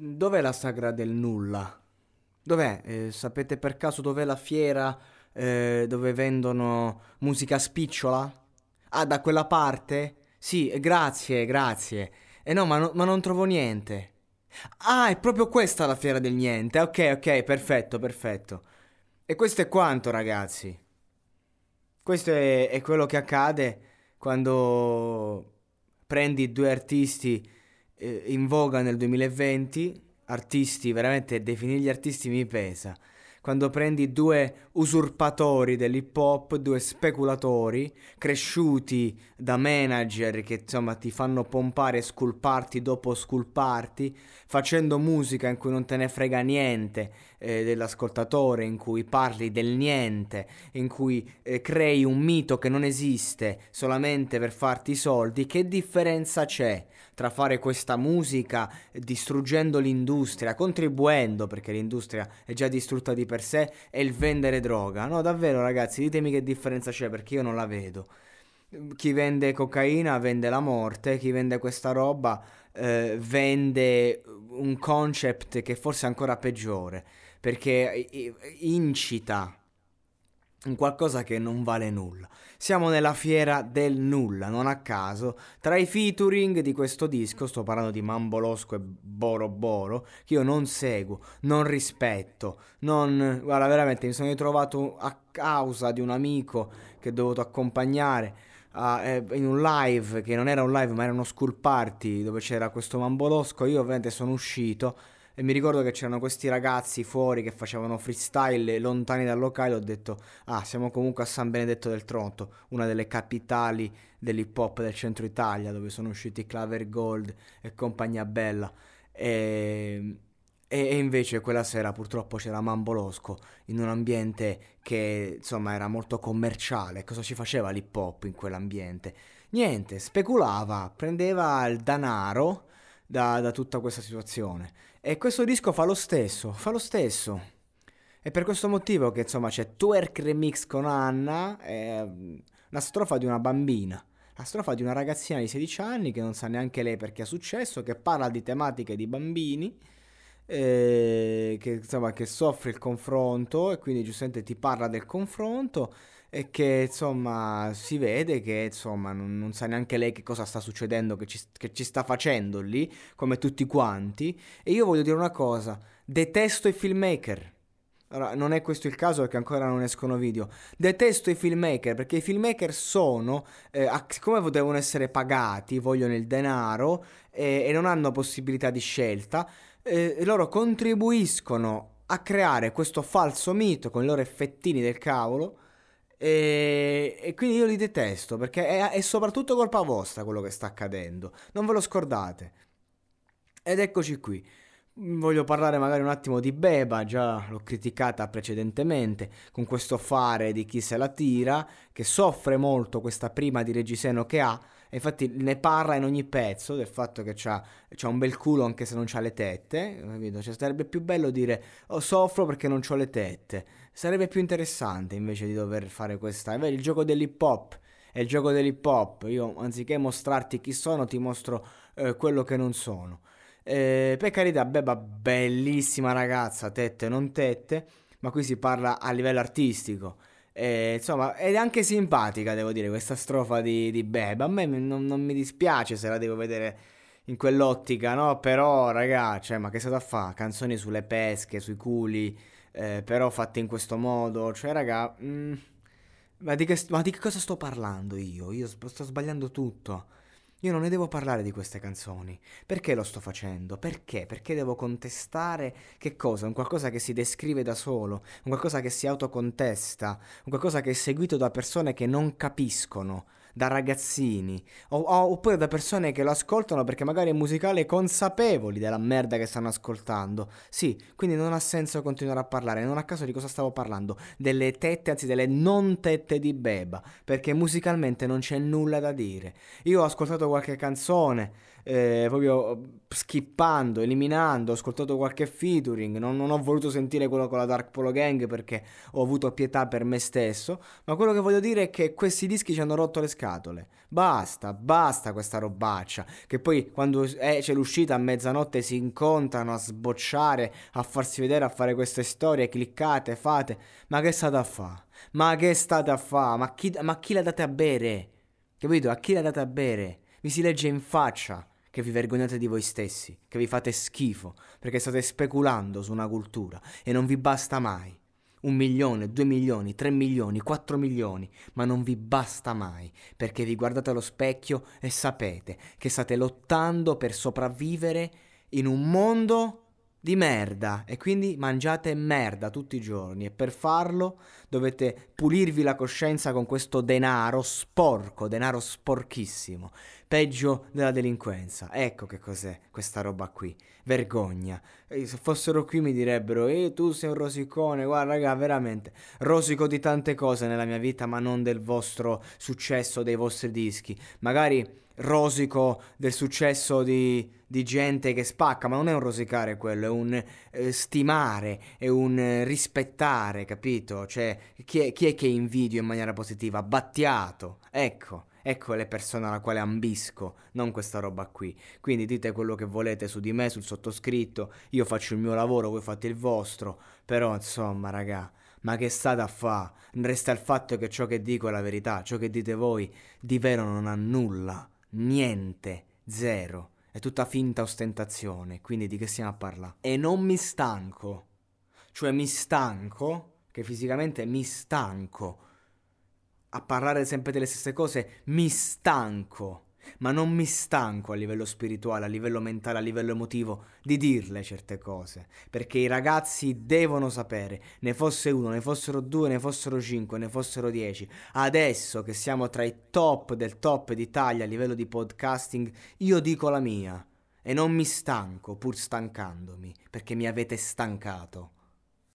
Dov'è la sagra del nulla? Dov'è? Eh, sapete per caso dov'è la fiera eh, dove vendono musica spicciola? Ah, da quella parte? Sì, grazie, grazie. Eh no, ma, no- ma non trovo niente. Ah, è proprio questa la fiera del niente. Ok, ok, perfetto, perfetto. E questo è quanto, ragazzi. Questo è, è quello che accade quando prendi due artisti eh, in voga nel 2020, artisti, veramente definirli artisti mi pesa. Quando prendi due usurpatori dell'hip hop, due speculatori cresciuti da manager che insomma ti fanno pompare sculparti dopo sculparti, facendo musica in cui non te ne frega niente eh, dell'ascoltatore, in cui parli del niente, in cui eh, crei un mito che non esiste solamente per farti i soldi, che differenza c'è tra fare questa musica distruggendo l'industria, contribuendo perché l'industria è già distrutta di per sé e il vendere droga? No, davvero ragazzi, ditemi che differenza c'è perché io non la vedo. Chi vende cocaina vende la morte, chi vende questa roba eh, vende un concept che forse è ancora peggiore, perché incita un qualcosa che non vale nulla. Siamo nella fiera del nulla, non a caso. Tra i featuring di questo disco, sto parlando di Mambolosco e Boro Boro, che io non seguo, non rispetto, non... Guarda, veramente mi sono ritrovato a causa di un amico che ho dovuto accompagnare a- eh, in un live, che non era un live ma era uno school party, dove c'era questo Mambolosco, io ovviamente sono uscito e mi ricordo che c'erano questi ragazzi fuori che facevano freestyle lontani dal locale. Ho detto, ah, siamo comunque a San Benedetto del Tronto, una delle capitali dell'hip hop del centro Italia, dove sono usciti Claver Gold e compagnia bella. E, e, invece quella sera purtroppo c'era Mambolosco in un ambiente che insomma era molto commerciale. Cosa ci faceva l'hip hop in quell'ambiente? Niente, speculava, prendeva il denaro da, da tutta questa situazione. E questo disco fa lo stesso, fa lo stesso. È per questo motivo che insomma c'è Twerk Remix con Anna, è una strofa di una bambina. La strofa di una ragazzina di 16 anni che non sa neanche lei perché è successo, che parla di tematiche di bambini, eh, che, insomma, che soffre il confronto e quindi giustamente ti parla del confronto e che insomma si vede che insomma non, non sa neanche lei che cosa sta succedendo, che ci, che ci sta facendo lì, come tutti quanti. E io voglio dire una cosa, detesto i filmmaker. Allora, non è questo il caso perché ancora non escono video. Detesto i filmmaker perché i filmmaker sono, eh, siccome devono essere pagati, vogliono il denaro eh, e non hanno possibilità di scelta, eh, loro contribuiscono a creare questo falso mito con i loro effettini del cavolo. E, e quindi io li detesto perché è, è soprattutto colpa vostra quello che sta accadendo. Non ve lo scordate. Ed eccoci qui. Voglio parlare magari un attimo di Beba, già l'ho criticata precedentemente, con questo fare di chi se la tira, che soffre molto questa prima di Reggiseno che ha, e infatti ne parla in ogni pezzo del fatto che c'ha, c'ha un bel culo anche se non c'ha le tette, capito? Cioè sarebbe più bello dire oh, soffro perché non ho le tette, sarebbe più interessante invece di dover fare questa, è il gioco dell'hip hop, è il gioco dell'hip hop, io anziché mostrarti chi sono ti mostro eh, quello che non sono. Eh, per carità, Beba, bellissima ragazza, tette non tette, ma qui si parla a livello artistico. Eh, insomma, ed è anche simpatica, devo dire, questa strofa di, di Beba. A me non, non mi dispiace se la devo vedere in quell'ottica, no? Però, raga, cioè, ma che state a fare? Canzoni sulle pesche, sui culi, eh, però fatte in questo modo. Cioè, raga, mm, ma, di che, ma, di che, cosa sto parlando io? Io sto sbagliando tutto. Io non ne devo parlare di queste canzoni. Perché lo sto facendo? Perché? Perché devo contestare che cosa? Un qualcosa che si descrive da solo, un qualcosa che si autocontesta, un qualcosa che è seguito da persone che non capiscono da ragazzini o, o, oppure da persone che lo ascoltano perché magari è musicale consapevoli della merda che stanno ascoltando. Sì, quindi non ha senso continuare a parlare, non a caso di cosa stavo parlando, delle tette, anzi delle non tette di Beba, perché musicalmente non c'è nulla da dire. Io ho ascoltato qualche canzone eh, proprio skippando, eliminando, ho ascoltato qualche featuring, non, non, ho voluto sentire quello con la Dark Polo Gang perché ho avuto pietà per me stesso, ma quello che voglio dire è che questi dischi ci hanno rotto le scatole. Basta, basta questa robaccia, che poi quando è, c'è l'uscita a mezzanotte si incontrano a sbocciare, a farsi vedere, a fare queste storie, cliccate, fate, ma che state a fare? Ma che state a fare? Ma ma chi la date a bere? Capito? A chi la date a bere? Mi si legge in faccia che vi vergognate di voi stessi, che vi fate schifo, perché state speculando su una cultura e non vi basta mai. Un milione, due milioni, tre milioni, quattro milioni, ma non vi basta mai, perché vi guardate allo specchio e sapete che state lottando per sopravvivere in un mondo di merda e quindi mangiate merda tutti i giorni e per farlo dovete pulirvi la coscienza con questo denaro sporco, denaro sporchissimo, peggio della delinquenza. Ecco che cos'è questa roba qui. Vergogna. E se fossero qui mi direbbero "Eh, tu sei un rosicone". Guarda, raga, veramente rosico di tante cose nella mia vita, ma non del vostro successo, dei vostri dischi. Magari rosico del successo di, di, gente che spacca, ma non è un rosicare quello, è un eh, stimare, è un eh, rispettare, capito? Cioè, chi è, chi è, che invidio in maniera positiva? Battiato, ecco. Ecco le persone alla quale ambisco, non questa roba qui. Quindi dite quello che volete su di me, sul sottoscritto, io faccio il mio lavoro, voi fate il vostro, però insomma, raga, ma che state a fa? Resta il fatto che ciò che dico è la verità, ciò che dite voi di vero non ha nulla niente, zero. È tutta finta ostentazione, quindi di che stiamo a parlare? E non mi stanco. Cioè mi stanco, che fisicamente mi stanco. A parlare sempre delle stesse cose, mi stanco ma non mi stanco a livello spirituale, a livello mentale, a livello emotivo di dirle certe cose, perché i ragazzi devono sapere, ne fosse uno, ne fossero due, ne fossero cinque, ne fossero dieci, adesso che siamo tra i top del top d'Italia a livello di podcasting, io dico la mia e non mi stanco pur stancandomi, perché mi avete stancato.